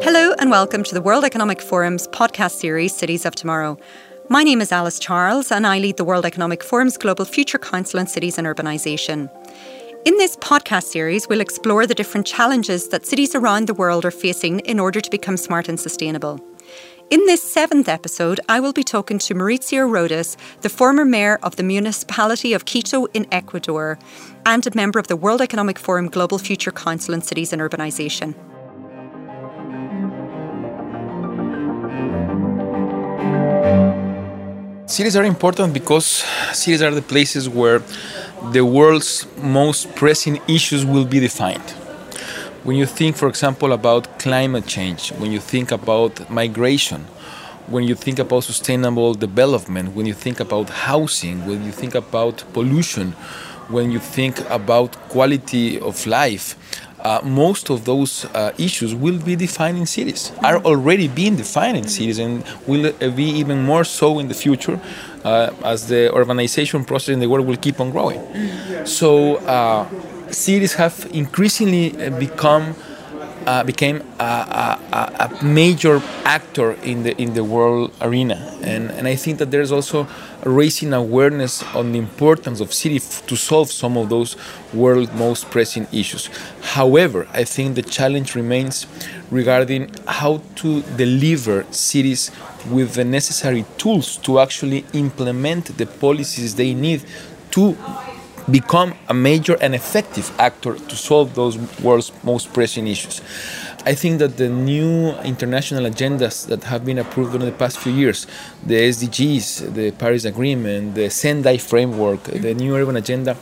Hello, and welcome to the World Economic Forum's podcast series, Cities of Tomorrow. My name is Alice Charles, and I lead the World Economic Forum's Global Future Council on Cities and Urbanisation. In this podcast series, we'll explore the different challenges that cities around the world are facing in order to become smart and sustainable. In this seventh episode, I will be talking to Mauricio Rodas, the former mayor of the municipality of Quito in Ecuador and a member of the World Economic Forum Global Future Council on Cities and Urbanisation. Cities are important because cities are the places where the world's most pressing issues will be defined. When you think, for example, about climate change, when you think about migration, when you think about sustainable development, when you think about housing, when you think about pollution, when you think about quality of life, uh, most of those uh, issues will be defined in cities, are already being defined in cities, and will uh, be even more so in the future uh, as the urbanization process in the world will keep on growing. So uh, cities have increasingly become became a, a, a, major actor in the in the world arena, and and I think that there's also raising awareness on the importance of cities to solve some of those world most pressing issues. However, I think the challenge remains regarding how to deliver cities with the necessary tools to actually implement the policies they need to become a major and effective actor to solve those world's most pressing issues. I think that the new international agendas that have been approved in the past few years, the SDGs, the Paris Agreement, the Sendai framework, the new urban agenda,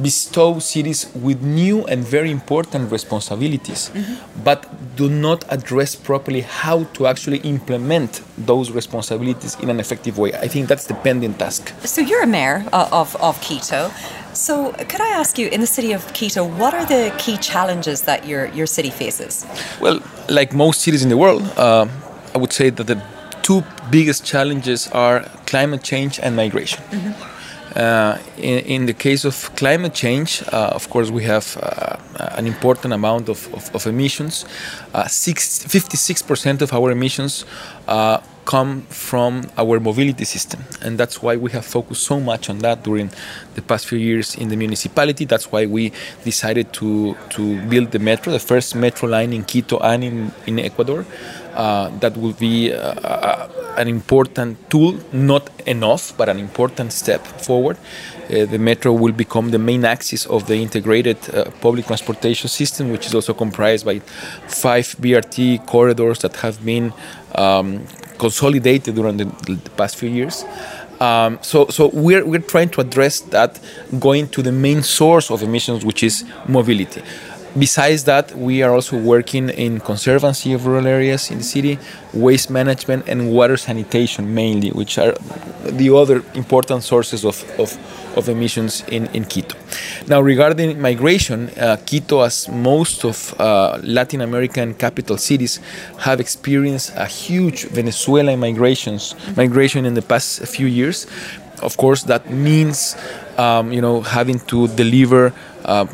bestow cities with new and very important responsibilities, mm-hmm. but do not address properly how to actually implement those responsibilities in an effective way. I think that's the pending task. So you're a mayor uh, of, of Quito. So, could I ask you, in the city of Quito, what are the key challenges that your, your city faces? Well, like most cities in the world, uh, I would say that the two biggest challenges are climate change and migration. Mm-hmm. Uh, in, in, the case of climate change, uh, of course, we have uh, an important amount of, of, of emissions. Uh, six, 56% of our emissions uh, come from our mobility system. And that's why we have focused so much on that during the past few years in the municipality. That's why we decided to, to build the metro, the first metro line in Quito and in, in Ecuador. Uh, that will be uh, an important tool, not enough, but an important step forward. Uh, the metro will become the main axis of the integrated uh, public transportation system, which is also comprised by five BRT corridors that have been um, consolidated during the, the past few years. Um, so, so we're, we're trying to address that going to the main source of emissions, which is mobility. Besides that, we are also working in conservancy of rural areas in the city, waste management, and water sanitation mainly, which are the other important sources of, of, of emissions in, in Quito. Now, regarding migration, uh, Quito, as most of uh, Latin American capital cities, have experienced a huge Venezuelan migrations migration in the past few years. Of course, that means um, you know having to deliver uh,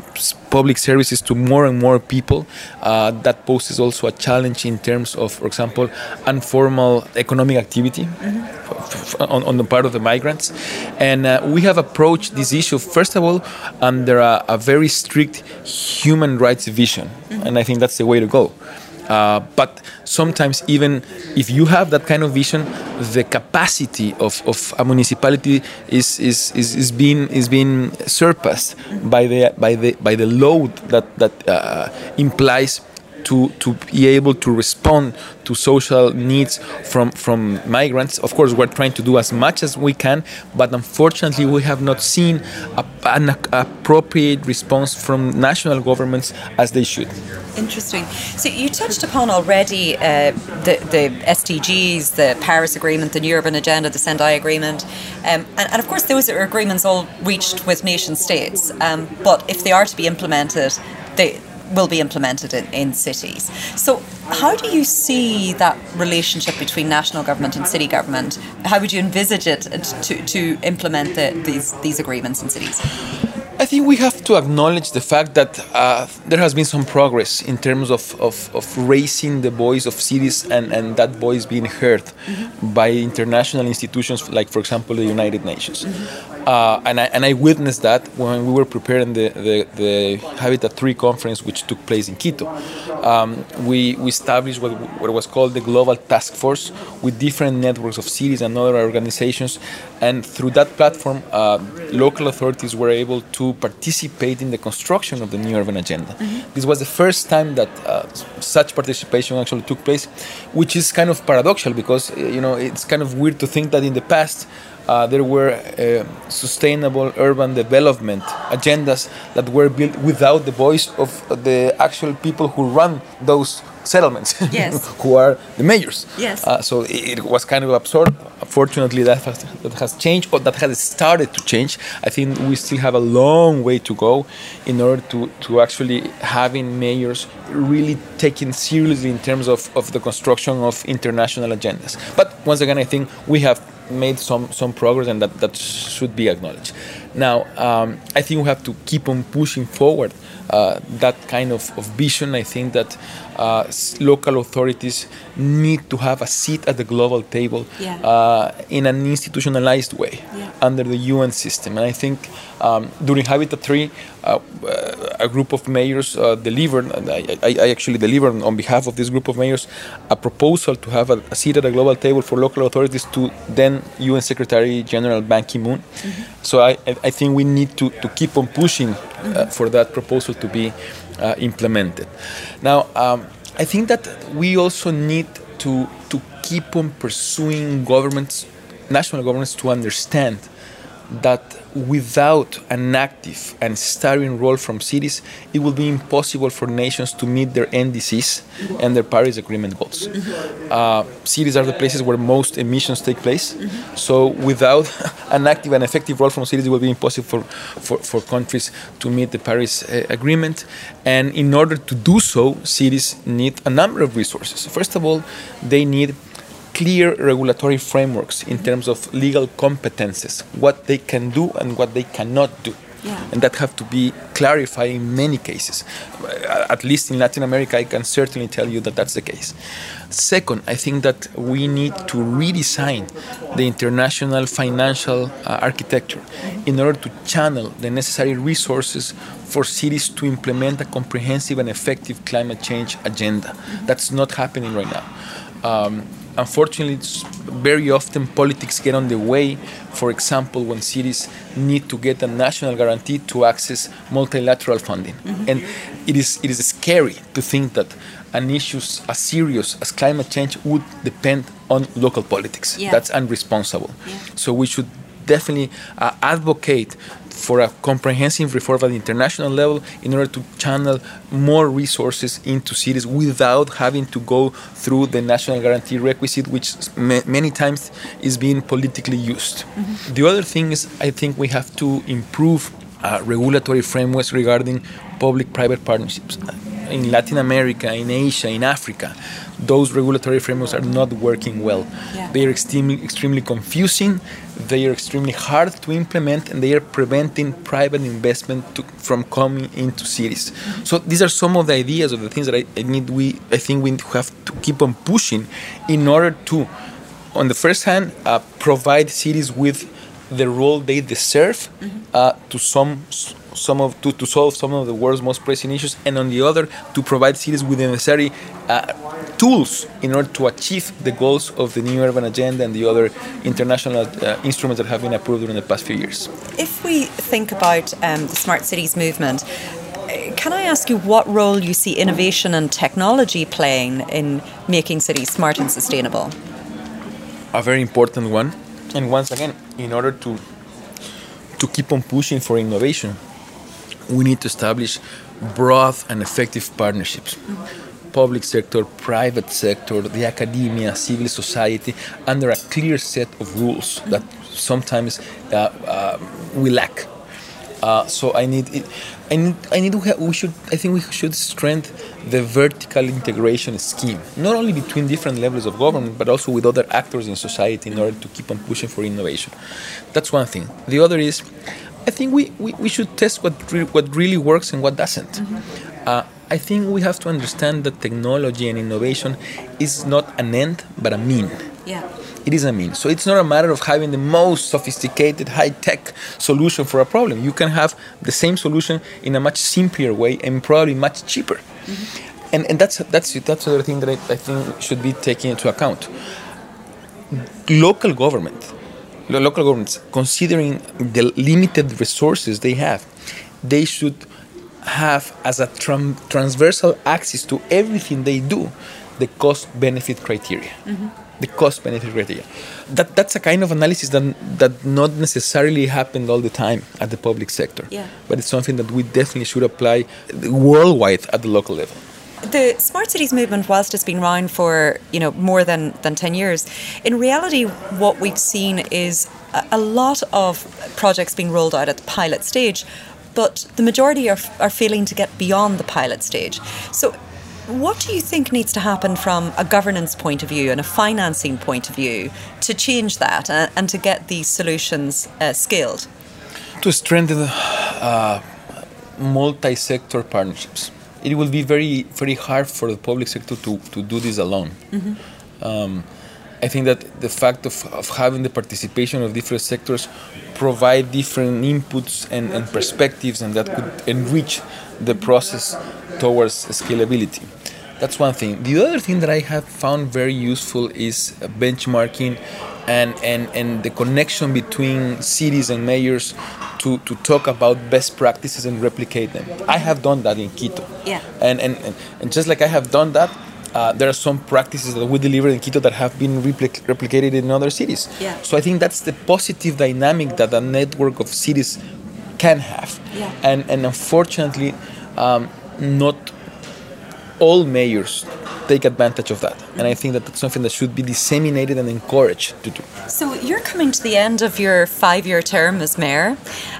public services to more and more people. Uh, that poses also a challenge in terms of, for example, informal economic activity mm-hmm. on, on, the part of the migrants. And uh, we have approached this issue, first of all, under a, a very strict human rights vision. Mm-hmm. And I think that's the way to go. Uh, but sometimes, even if you have that kind of vision, the capacity of, of a municipality is, is, is, is, being, is being surpassed by the, by the, by the load that, that uh, implies to, to be able to respond to social needs from, from migrants. Of course, we're trying to do as much as we can, but unfortunately, we have not seen a, an appropriate response from national governments as they should. Interesting. So you touched upon already uh, the, the SDGs, the Paris Agreement, the New Urban Agenda, the Sendai Agreement, um, and, and, of course those are agreements all reached with nation states. Um, but if they are to be implemented, they will be implemented in, in cities. So, how do you see that relationship between national government and city government? How would you envisage it to, to implement the, these, these agreements in cities? I think we have to acknowledge the fact that uh, there has been some progress in terms of, of, of, raising the voice of cities and, and that voice being heard mm-hmm. by international institutions like, for example, the United Nations. Mm-hmm. Uh, and, I, and I witnessed that when we were preparing the, the, the Habitat 3 conference, which took place in Quito. Um, we, we established what, what was called the Global Task Force with different networks of cities and other organizations. And through that platform, uh, local authorities were able to participate in the construction of the new urban agenda. Mm-hmm. This was the first time that uh, such participation actually took place, which is kind of paradoxical because uh, you know it's kind of weird to think that in the past uh, there were uh, sustainable urban development agendas that were built without the voice of the actual people who run those settlements, yes. who are the mayors. Yes. Uh, so it, was kind of absurd. Fortunately, that has, that has changed, or that has started to change. I think we still have a long way to go in order to, to actually having mayors really taken seriously in terms of, of the construction of international agendas. But once again, I think we have made some some progress, and that that should be acknowledged. Now, um, I think we have to keep on pushing forward uh, that kind of, of, vision. I think that uh, local authorities need to have a seat at the global table yeah. uh, in an institutionalized way yeah. under the UN system. And I think um, during Habitat 3, uh, a group of mayors uh, delivered, I, I, I, actually delivered on behalf of this group of mayors, a proposal to have a, a seat at a global table for local authorities to then UN Secretary General Ban Ki moon. Mm-hmm. So I, I think we need to, to keep on pushing mm-hmm. for that proposal to be uh, implemented. Now, um, I think that we also need to to keep on pursuing governments, national governments, to understand that without an active and starring role from cities, it will be impossible for nations to meet their NDCs and their Paris Agreement goals. Uh, cities are the places where most emissions take place. So, without an active and effective role from cities, it will be impossible for, for, for countries to meet the Paris uh, Agreement. And in order to do so, cities need a number of resources. First of all, they need clear regulatory frameworks in terms of legal competences, what they can do and what they cannot do. Yeah. And that have to be clarified in many cases. At least in Latin America, I can certainly tell you that that's the case. Second, I think that we need to redesign the international financial uh, architecture in order to channel the necessary resources for cities to implement a comprehensive and effective climate change agenda. That's not happening right now. Um, unfortunately, very often politics get on the way. For example, when cities need to get a national guarantee to access multilateral funding, mm-hmm. and it is it is scary to think that an issue as serious as climate change would depend on local politics. Yeah. That's unresponsible. Yeah. So we should definitely uh, advocate for a comprehensive reform at the international level in order to channel more resources into cities without having to go through the national guarantee requisite, which many times is being politically used. Mm-hmm. The other thing is, I think we have to improve uh, regulatory frameworks regarding public private partnerships. In Latin America, in Asia, in Africa, those regulatory frameworks are not working well. Yeah. They are extremely, extremely confusing, they are extremely hard to implement, and they are preventing private investment to, from coming into cities. Mm-hmm. So these are some of the ideas of the things that I, I need. We I think we have to keep on pushing in order to, on the first hand, uh, provide cities with the role they deserve mm-hmm. uh, to some some of to, to solve some of the world's most pressing issues, and on the other to provide cities with the necessary uh, tools in order to achieve the goals of the new urban agenda and the other international uh, instruments that have been approved during the past few years. If we think about um, the smart cities movement. Can I ask you what role you see innovation and technology playing in making cities smart and sustainable? A very important one. And once again, in order to to keep on pushing for innovation, we need to establish broad and effective partnerships. Public sector, private sector, the academia, civil society, under a clear set of rules that sometimes uh, uh, we lack. Uh, so I need, it, I need, I need to have, we should, I think we should strengthen the vertical integration scheme, not only between different levels of government, but also with other actors in society in order to keep on pushing for innovation. That's one thing. The other is I think we, we, we should test what re- what really works and what doesn't. Mm-hmm. Uh, I think we have to understand that technology and innovation is not an end but a mean. Yeah. It is a mean. So it's not a matter of having the most sophisticated, high tech solution for a problem. You can have the same solution in a much simpler way and probably much cheaper. Mm-hmm. And, and that's that's that's the other thing that I, I think should be taken into account. Local government local governments, considering the limited resources they have, they should have as a tram- transversal axis to everything they do the cost benefit criteria. Mm-hmm. The cost benefit criteria. That, that's a kind of analysis that, that not necessarily happened all the time at the public sector. Yeah. But it's something that we definitely should apply worldwide at the local level the smart cities movement, whilst it's been around for you know more than than ten years, in reality, what we've seen is a, a lot of projects being rolled out at the pilot stage, but the majority are are failing to get beyond the pilot stage. So. What do you think needs to happen from a governance point of view and a financing point of view to change that and, to get these solutions uh, scaled? To strengthen uh, multi sector partnerships it will be very very hard for the public sector to, to do this alone. Mm-hmm. Um, I think that the fact of, of having the participation of different sectors provide different inputs and, and perspectives and that could enrich the process towards scalability. That's one thing. The other thing that I have found very useful is benchmarking and, and, and the connection between cities and mayors to, to talk about best practices and replicate them. I have done that in Quito. Yeah. And, and, and, and just like I have done that, uh, there are some practices that we deliver in Quito that have been replic- replicated in other cities. Yeah. So I think that's the positive dynamic that a network of cities can have. Yeah. And, and unfortunately, um, not all mayors take advantage of that. And I think that that's something that should be disseminated and encouraged to do. So you're coming to the end of your five-year term as mayor,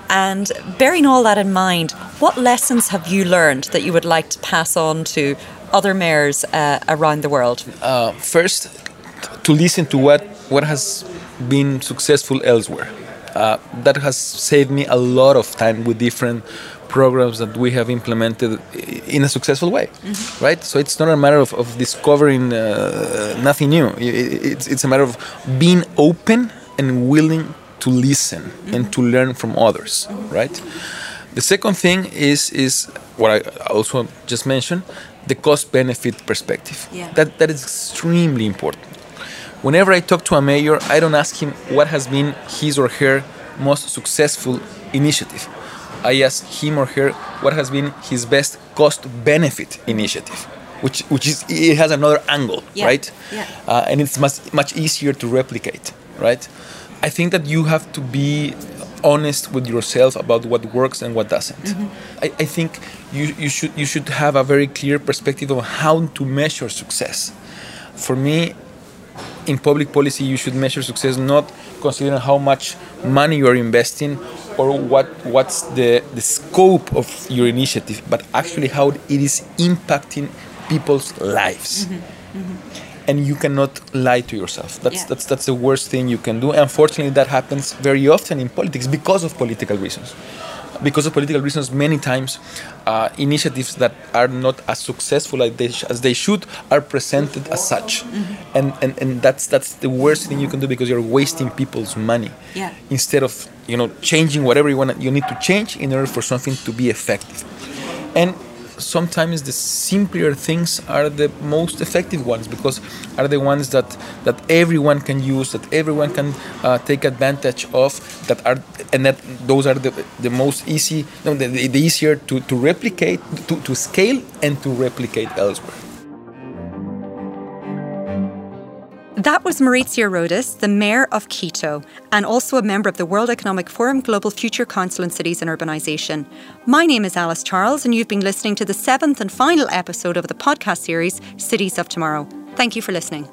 and bearing all that in mind, what lessons have you learned that you would like to pass on to other mayors uh, around the world? Uh, first, to listen to what what has been successful elsewhere. Uh, that has saved me a lot of time with different programs that we have implemented in a successful way, mm-hmm. right? So it's not a matter of, of discovering uh, nothing new. It's, it's a matter of being open and willing to listen mm-hmm. and to learn from others, right? The second thing is is what I also just mentioned, the cost benefit perspective. Yeah. That that is extremely important. Whenever I talk to a mayor, I don't ask him what has been his or her most successful initiative. I ask him or her what has been his best cost benefit initiative, which which is it has another angle, yeah. right? Yeah. Uh, and it's much much easier to replicate, right? I think that you have to be honest with yourself about what works and what doesn't. Mm-hmm. I, I, think you, you should you should have a very clear perspective of how to measure success. For me, in public policy, you should measure success not considering how much money you are investing or what what's the, the scope of your initiative, but actually how it is impacting people's lives. Mm-hmm. Mm-hmm. And you cannot lie to yourself. That's yeah. that's that's the worst thing you can do. Unfortunately, that happens very often in politics because of political reasons because of political reasons, many times uh, initiatives that are not as successful as they, sh- as they should are presented as such, mm-hmm. and, and and that's that's the worst thing you can do because you're wasting people's money. Yeah. Instead of you know changing whatever you want, you need to change in order for something to be effective, and sometimes the simpler things are the most effective ones because are the ones that that everyone can use that everyone can uh, take advantage of that are and that those are the, the most easy the, the, the easier to, to replicate to, to scale and to replicate elsewhere That was Mauricio Rodas, the Mayor of Quito, and also a member of the World Economic Forum Global Future Council on Cities and Urbanisation. My name is Alice Charles, and you've been listening to the seventh and final episode of the podcast series, Cities of Tomorrow. Thank you for listening.